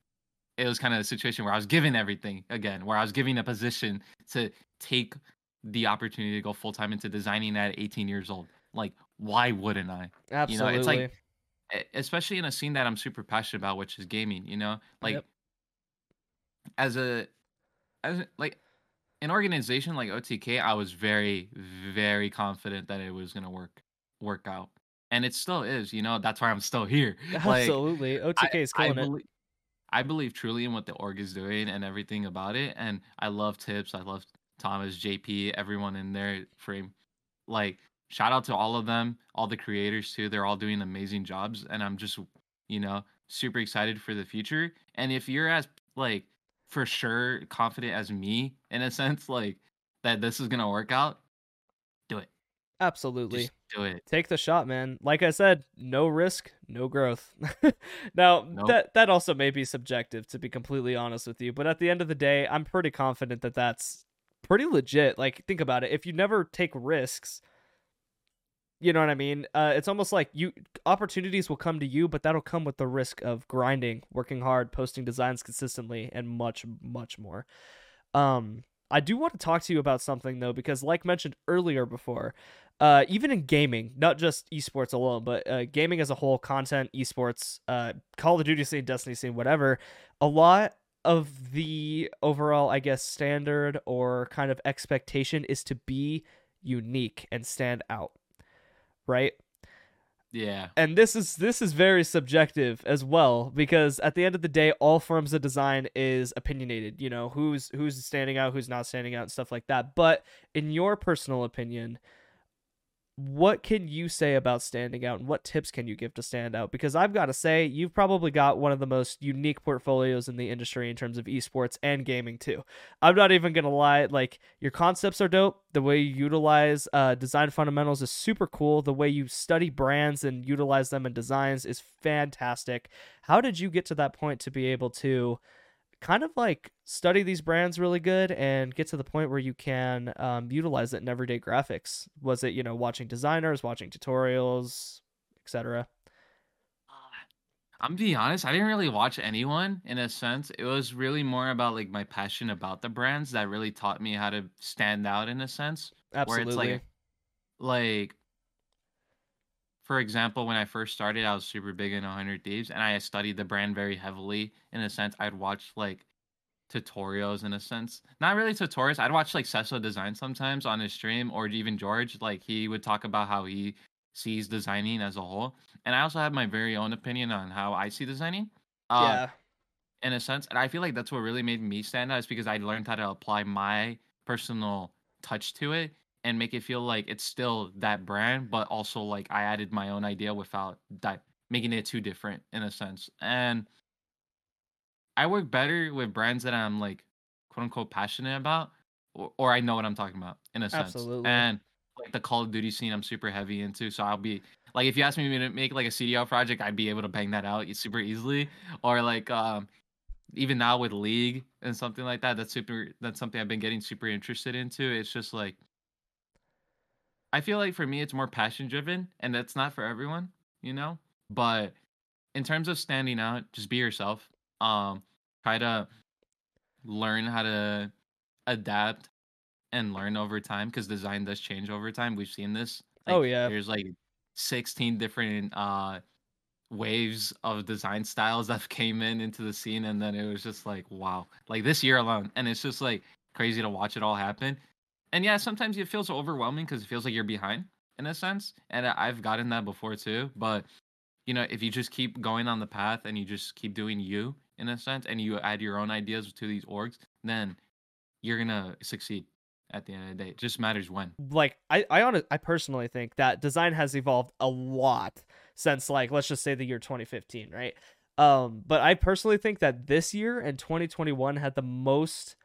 it was kind of a situation where I was given everything again, where I was given a position to take the opportunity to go full time into designing at 18 years old. Like, why wouldn't I? absolutely You know, it's like, especially in a scene that I'm super passionate about, which is gaming. You know, like Yep. as a as like an organization like OTK, I was very very confident that it was gonna work work out, and it still is. You know, that's why I'm still here. Like, absolutely otk is I killing it I believe truly in what the org is doing and everything about it. And I love Tips. I love Thomas, JP, everyone in their frame. Like, shout out to all of them, all the creators too. They're all doing amazing jobs. And I'm just, you know, super excited for the future. And if you're as, like, for sure confident as me, in a sense, like, that this is going to work out, do it. absolutely Just do it. take the shot, man. Like I said, no risk, no growth. now Nope. that that also may be subjective, to be completely honest with you. But at the end of the day, I'm pretty confident that that's pretty legit. Like think about it. If you never take risks, you know what I mean. Uh, it's almost like you opportunities will come to you, but that'll come with the risk of grinding, working hard, posting designs consistently, and much, much more. Um, I do want to talk to you about something though, because like mentioned earlier before, uh, even in gaming, not just esports alone, but uh, gaming as a whole, content, esports, uh, Call of Duty scene, Destiny scene, whatever, a lot of the overall, I guess, standard or kind of expectation is to be unique and stand out, right? Yeah. and this is this is very subjective as well because at the end of the day all forms of design is opinionated you know who's who's standing out who's not standing out and stuff like that but in your personal opinion what can you say about standing out and what tips can you give to stand out? Because i've got to say you've probably got one of the most unique portfolios in the industry in terms of esports and gaming too. I'm not even gonna lie like your concepts are dope. The way you utilize uh, design fundamentals is super cool. The way you study brands and utilize them in designs is fantastic. How did you get to that point to be able to kind of like study these brands really good and get to the point where you can um, utilize it in everyday graphics was it you know watching designers watching tutorials etc I'm be honest, I didn't really watch anyone in a sense. It was really more about like my passion about the brands that really taught me how to stand out in a sense. Absolutely. Where it's like like for example, when I first started, I was super big in 100 Thieves and I studied the brand very heavily in a sense. I'd watch like tutorials in a sense. Not really tutorials. I'd watch like Cecil design sometimes on his stream or even George. Like he would talk about how he sees designing as a whole. And I also have my very own opinion on how I see designing. Uh yeah in a sense. And I feel like that's what really made me stand out is because I learned how to apply my personal touch to it and make it feel like it's still that brand, but also like I added my own idea without that making it too different in a sense. And I work better with brands that I'm like quote unquote passionate about or, or I know what I'm talking about in a sense. absolutely And like the Call of Duty scene I'm super heavy into. So I'll be like if you ask me to make like a CDL project, I'd be able to bang that out super easily. Or like um even now with League and something like that, that's super that's something I've been getting super interested into. It's just like I feel like for me it's more passion driven and that's not for everyone, you know? But in terms of standing out, just be yourself. Um try to learn how to adapt and learn over time because design does change over time. We've seen this. oh yeah there's like 16 different uh waves of design styles that came in into the scene and then it was just like wow. Like this year alone and it's just like crazy to watch it all happen. And yeah, sometimes it feels overwhelming because it feels like you're behind in a sense. And I've gotten that before too. But you know, if you just keep going on the path and you just keep doing you in a sense and you add your own ideas to these orgs, then you're gonna succeed at the end of the day. It just matters when. like I I honest, I personally think that design has evolved a lot since like let's just say the year 2015, right? Um, but I personally think that this year and 2021 had the most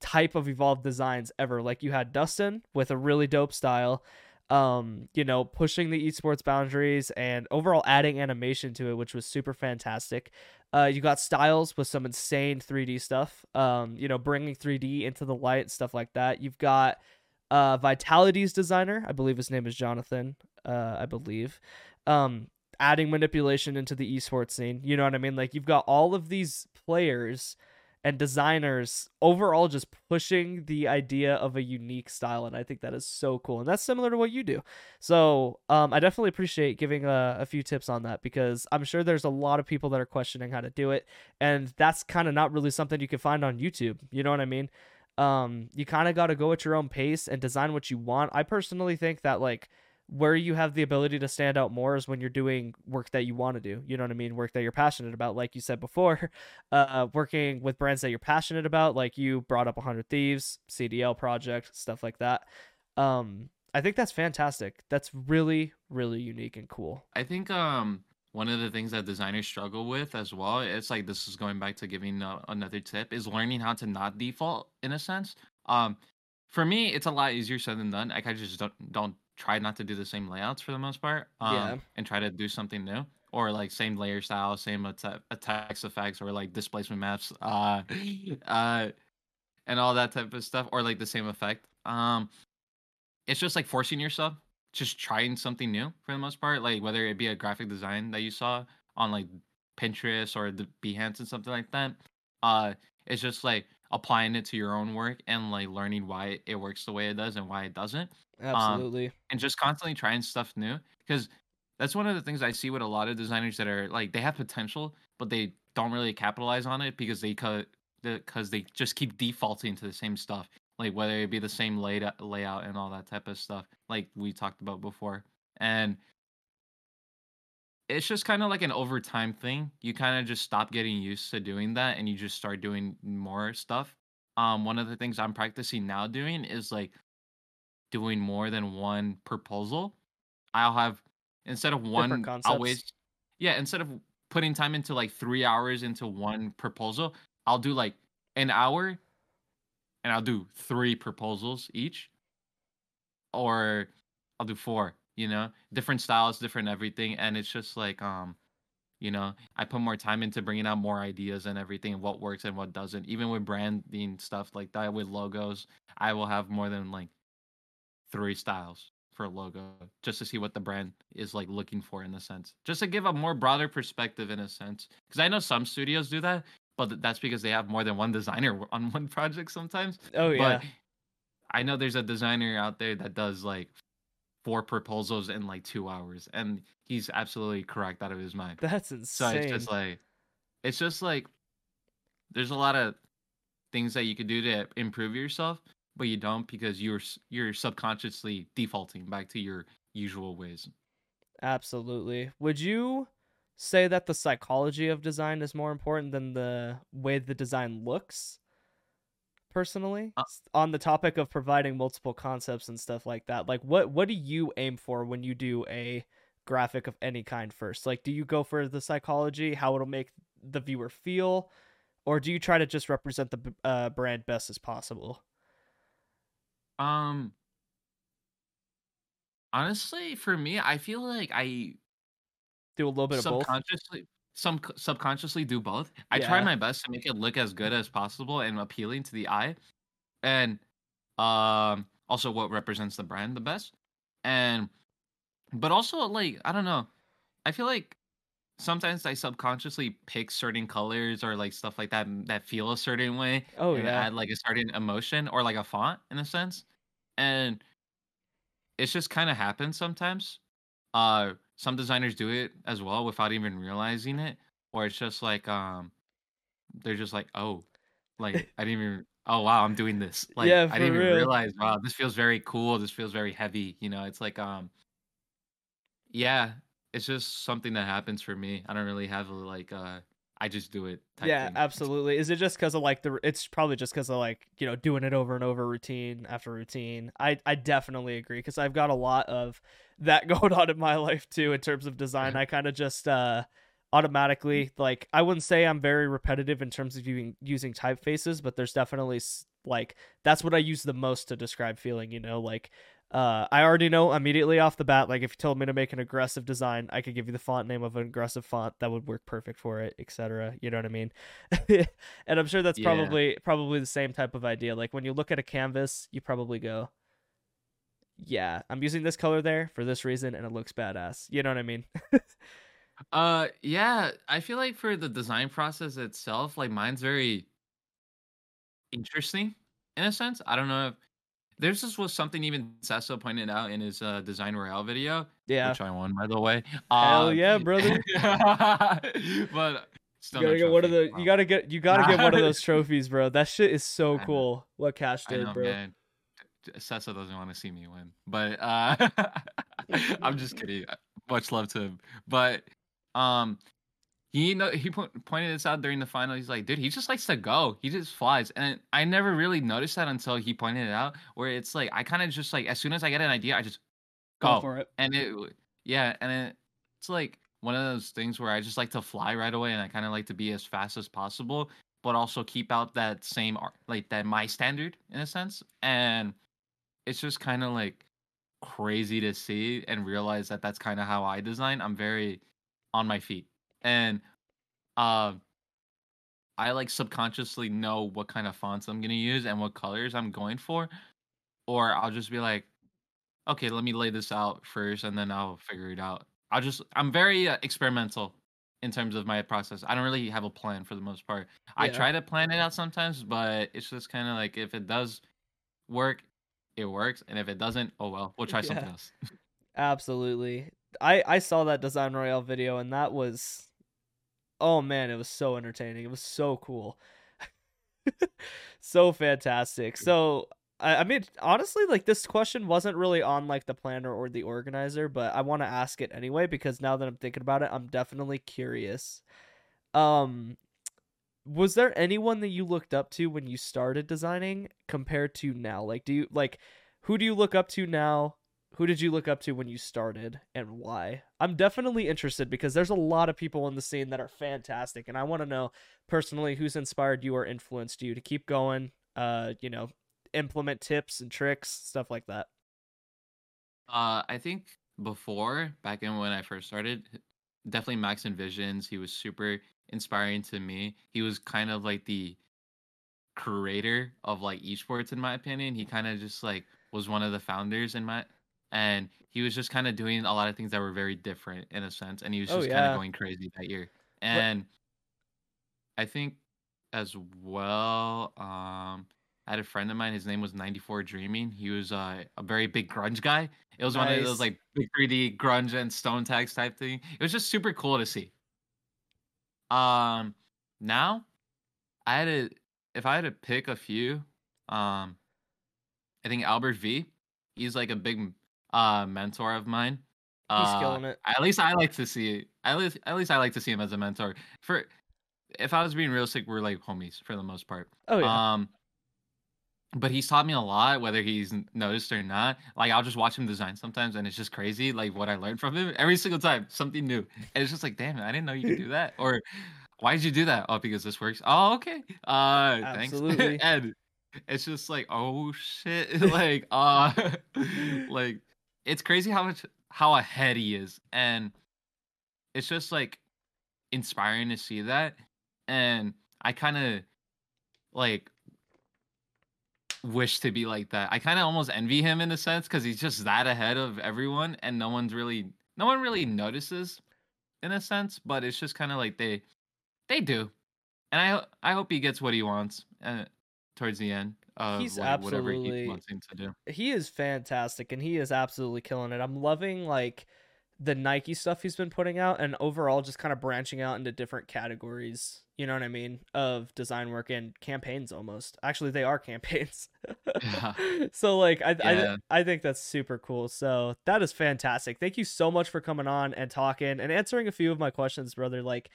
type of evolved designs ever. Like you had Dustin with a really dope style, um, you know, pushing the esports boundaries and overall adding animation to it, which was super fantastic. Uh, you got Styles with some insane 3D stuff, um, you know, bringing 3D into the light, stuff like that. You've got uh, Vitality's designer, I believe his name is Jonathan, uh, I believe, um, adding manipulation into the esports scene. You know what I mean? Like you've got all of these players and designers overall just pushing the idea of a unique style and i think that is so cool and that's similar to what you do. So um, i definitely appreciate giving a, a few tips on that because i'm sure there's a lot of people that are questioning how to do it and that's kind of not really something you can find on youtube you know what i mean? Um, you kind of got to go at your own pace and design what you want. I personally think that like where you have the ability to stand out more is when you're doing work that you want to do. You know what I mean? Work that you're passionate about, like you said before. Uh, working with brands that you're passionate about, like you brought up 100 Thieves, CDL project, stuff like that. Um, I think that's fantastic. That's really, really unique and cool. I think um one of the things that designers struggle with as well, it's like this is going back to giving uh, another tip, is learning how to not default in a sense. Um, for me, it's a lot easier said than done. I kind of just don't don't try not to do the same layouts for the most part. Yeah. Um, and try to do something new or like same layer style, same atta- attacks effects or like displacement maps, uh, uh, and all that type of stuff, or like the same effect. Um, it's just like forcing yourself, just trying something new for the most part. Like whether it be a graphic design that you saw on like Pinterest or the Behance and something like that. Uh, it's just like applying it to your own work and like learning why it works the way it does and why it doesn't um, Absolutely. and just constantly trying stuff new because that's one of the things I see with a lot of designers that are like they have potential but they don't really capitalize on it because they cut because they just keep defaulting to the same stuff like whether it be the same layout layout and all that type of stuff like we talked about before and it's just kind of like an overtime thing. You kind of just stop getting used to doing that and you just start doing more stuff. Um, one of the things I'm practicing now doing is like doing more than one proposal. I'll have instead of one, waste, yeah, instead of putting time into like three hours into one proposal, I'll do like an hour and I'll do three proposals each, or I'll do four, you know, different styles, different everything. And it's just like, um, you know, I put more time into bringing out more ideas and everything, and what works and what doesn't. Even with branding stuff like that, with logos, I will have more than like three styles for a logo just to see what the brand is like looking for in a sense just to give a more broader perspective in a sense because i know some studios do that but that's because they have more than one designer on one project sometimes Oh yeah. but i know there's a designer out there that does like four proposals in like two hours and he's absolutely correct out of his mind That's insane. so it's just like it's just like there's a lot of things that you could do to improve yourself but you don't because you're you're subconsciously defaulting back to your usual ways Absolutely. Would you say that the psychology of design is more important than the way the design looks? Personally, Uh- on the topic of providing multiple concepts and stuff like that, like what what do you aim for when you do a graphic of any kind first? Like, do you go for the psychology, how it'll make the viewer feel, or do you try to just represent the uh, brand best as possible? um honestly for me i feel like i Do a little bit of both. subconsciously some subconsciously do both. I try my best to make it look as good as possible and appealing to the eye and um also what represents the brand the best. And but also like i don't know. I feel like sometimes i subconsciously pick certain colors or like stuff like that that feel a certain way Oh yeah. add like a certain emotion or like a font in a sense. And it's just kind of happens sometimes. Uh some designers do it as well without even realizing it or it's just like um they're just like oh like i didn't even oh wow i'm doing this. Like Yeah, i didn't even realize wow this feels very cool this feels very heavy you know it's like um yeah it's just something that happens for me. I don't really have a like uh i just do it type yeah thing. absolutely. Is it just because of like the it's probably just because of like you know doing it over and over routine after routine. I i definitely agree because i've got a lot of that going on in my life too in terms of design. I kind of just uh automatically like i wouldn't say i'm very repetitive in terms of using using typefaces but there's definitely s- like that's what i use the most to describe feeling you know like uh, I already know immediately off the bat. Like, if you told me to make an aggressive design, I could give you the font name of an aggressive font that would work perfect for it, etc. You know what I mean? and I'm sure that's Yeah. probably probably the same type of idea. Like when you look at a canvas, you probably go, "Yeah, I'm using this color there for this reason, and it looks badass." You know what I mean? Uh, yeah, I feel like for the design process itself, like mine's very interesting in a sense. I don't know if there's this was something even Sasso pointed out in his uh, design royale video, yeah. which I won by the way. Hell Uh, yeah, brother! but still You gotta get one of the. Wow. You gotta get. You gotta get one of those trophies, bro. That shit is so cool. What Cash I did, know, bro. man. Sessa doesn't want to see me win, but uh, I'm just kidding. Much love to him, but um, he know he po- pointed this out during the final. He's like, dude, he just likes to go. He just flies, and I never really noticed that until he pointed it out. Where it's like I kind of just like as soon as I get an idea, I just Go go, for it. and it yeah, and it, it's like one of those things where I just like to fly right away, and I kind of like to be as fast as possible, but also keep out that same like that my standard in a sense, and it's just kind of like crazy to see and realize that that's kind of how I design. I'm very on my feet, and uh, I like subconsciously know what kind of fonts I'm gonna use and what colors I'm going for, or I'll just be like, okay, let me lay this out first, and then I'll figure it out. I'll just I'm very uh, experimental in terms of my process. I don't really have a plan for the most part. I try to plan it out sometimes, but it's just kind of like if it does work, it works, and if it doesn't, oh well, we'll try something else. Absolutely. I I saw that design royale video and that was oh man, it was so entertaining. It was so cool. so fantastic. So I, I mean, honestly, like this question wasn't really on like the planner or the organizer, but I want to ask it anyway because now that I'm thinking about it, I'm definitely curious. Um, was there anyone that you looked up to when you started designing compared to now? Like, do you like who do you look up to now? Who did you look up to when you started and why? I'm definitely interested because there's a lot of people in the scene that are fantastic and I want to know personally who's inspired you or influenced you to keep going, uh, you know, implement tips and tricks, stuff like that. Uh, I think before, back in when I first started, definitely Max Envisions. He was super inspiring to me. He was kind of like the creator of like esports in my opinion. He kind of just like was one of the founders in my and he was just kind of doing a lot of things that were very different in a sense and he was Oh just kind of going crazy that year. What And I think as well um I had a friend of mine his name was 94 Dreaming. He was uh, a very big grunge guy. It was one of those like big 3D grunge and stone tags type thing. It was just super cool to see. Um now I had to if I had to pick a few, um, I think Albert V. He's like a big uh mentor of mine. He's Uh, killing it. at least I like to see at least at least I like to see him as a mentor. For if I was being realistic, we're like homies for the most part. Oh yeah. Um, but he's taught me a lot, whether he's noticed or not. Like I'll just watch him design sometimes, and it's just crazy. Like what I learned from him every single time, something new. And it's just like, damn, I didn't know you could do that. Or why did you do that? Oh, because this works. Oh, okay. Uh, thanks. Absolutely. and it's just like, oh shit. like, uh, like it's crazy how much how ahead he is, and it's just like inspiring to see that. And I kind of like wish to be like that. I kind of almost envy him in a sense because he's just that ahead of everyone, and no one's really, no one really notices in a sense. But it's just kind of like they, they do, and I, I hope he gets what he wants uh, towards the end He's like whatever he absolutely wants him to do. he is fantastic and he is absolutely killing it. I'm loving like the Nike stuff he's been putting out and overall just kind of branching out into different categories, you know what I mean, of design work and campaigns almost. Actually, they are campaigns. Yeah, so like I I. I think that's super cool. So that is fantastic. Thank you so much for coming on and talking and answering a few of my questions, brother. Like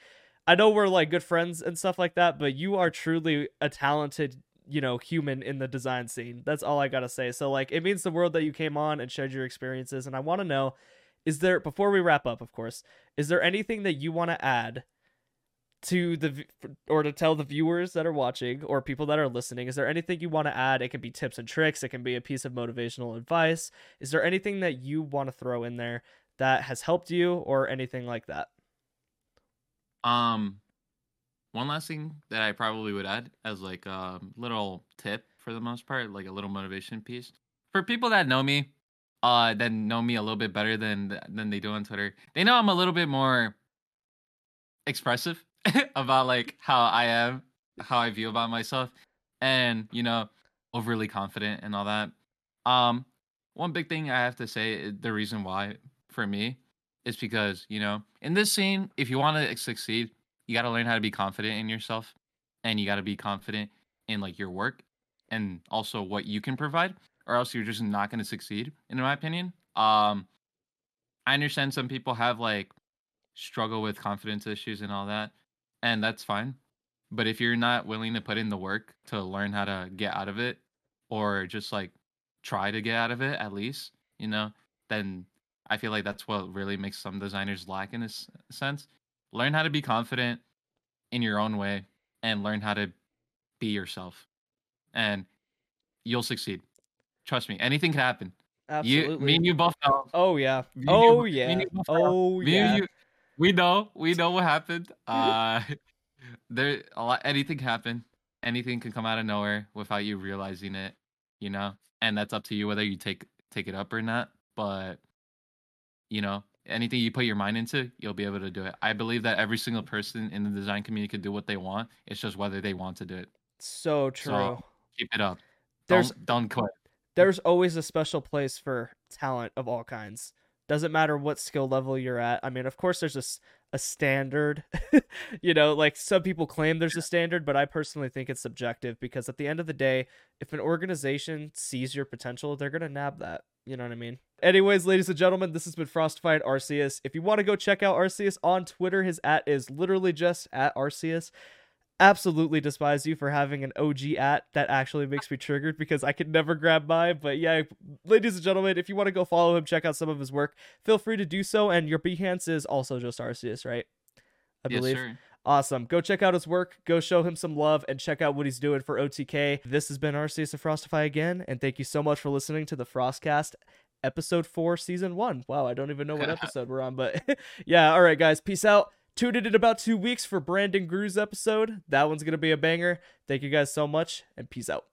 I know we're like good friends and stuff like that, but you are truly a talented, you know, human in the design scene. That's all I got to say. So like it means the world that you came on and shared your experiences and I want to know is there before we wrap up, of course, is there anything that you want to add to the or to tell the viewers that are watching or people that are listening? Is there anything you want to add? It can be tips and tricks. It can be a piece of motivational advice. Is there anything that you want to throw in there that has helped you or anything like that? Um, one last thing that I probably would add as like a little tip for the most part, like a little motivation piece for people that know me, uh, that know me a little bit better than than they do on Twitter. They know I'm a little bit more expressive about like how I am, how I feel about myself, and you know, overly confident and all that. Um, one big thing I have to say, uh, the reason why for me is because you know, in this scene, if you want to succeed, you got to learn how to be confident in yourself, and you got to be confident in like your work and also what you can provide, or else you're just not going to succeed. In my opinion, um, I understand some people have like struggle with confidence issues and all that, and that's fine. But if you're not willing to put in the work to learn how to get out of it, or just like try to get out of it at least, you know, then I feel like that's what really makes some designers lack in a sense. Learn how to be confident in your own way and learn how to be yourself, and you'll succeed. Trust me, anything can happen. You, me and you both know. oh yeah Me oh you, yeah you both know. oh Me and yeah you, we know, we know what happened. Uh, there, a lot, anything can happen. Anything can come out of nowhere without you realizing it. You know, and that's up to you whether you take take it up or not. But you know, anything you put your mind into, you'll be able to do it. I believe that every single person in the design community can do what they want. It's just whether they want to do it. so true So keep it up. there's Don't don't quit. there's always a special place for talent of all kinds. Doesn't matter what skill level you're at. I mean, of course, there's a, s- a standard. you know, like some people claim there's a standard, but I personally think it's subjective because at the end of the day, if an organization sees your potential, they're going to nab that. You know what I mean? Anyways, ladies and gentlemen, this has been Frostified Arsious. If you want to go check out Arsious on Twitter, his at is literally just at Arsious absolutely despise you for having an OG at that actually makes me triggered because I could never grab by. But yeah, ladies and gentlemen, if you want to go follow him, check out some of his work, feel free to do so. And your Behance is also just Arsious, right? I yes, believe. Sir. Awesome. Go check out his work. Go show him some love and check out what he's doing for OTK. This has been Arsious of Frostify again, and thank you so much for listening to the Frostcast episode four, season one. Wow, I don't even know what episode we're on, but yeah. All right, guys. Peace out. Tune in in about two weeks for Brandon Grew's episode. That one's gonna be a banger. Thank you guys so much, and peace out.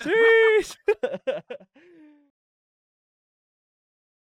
Sheesh. Sheesh.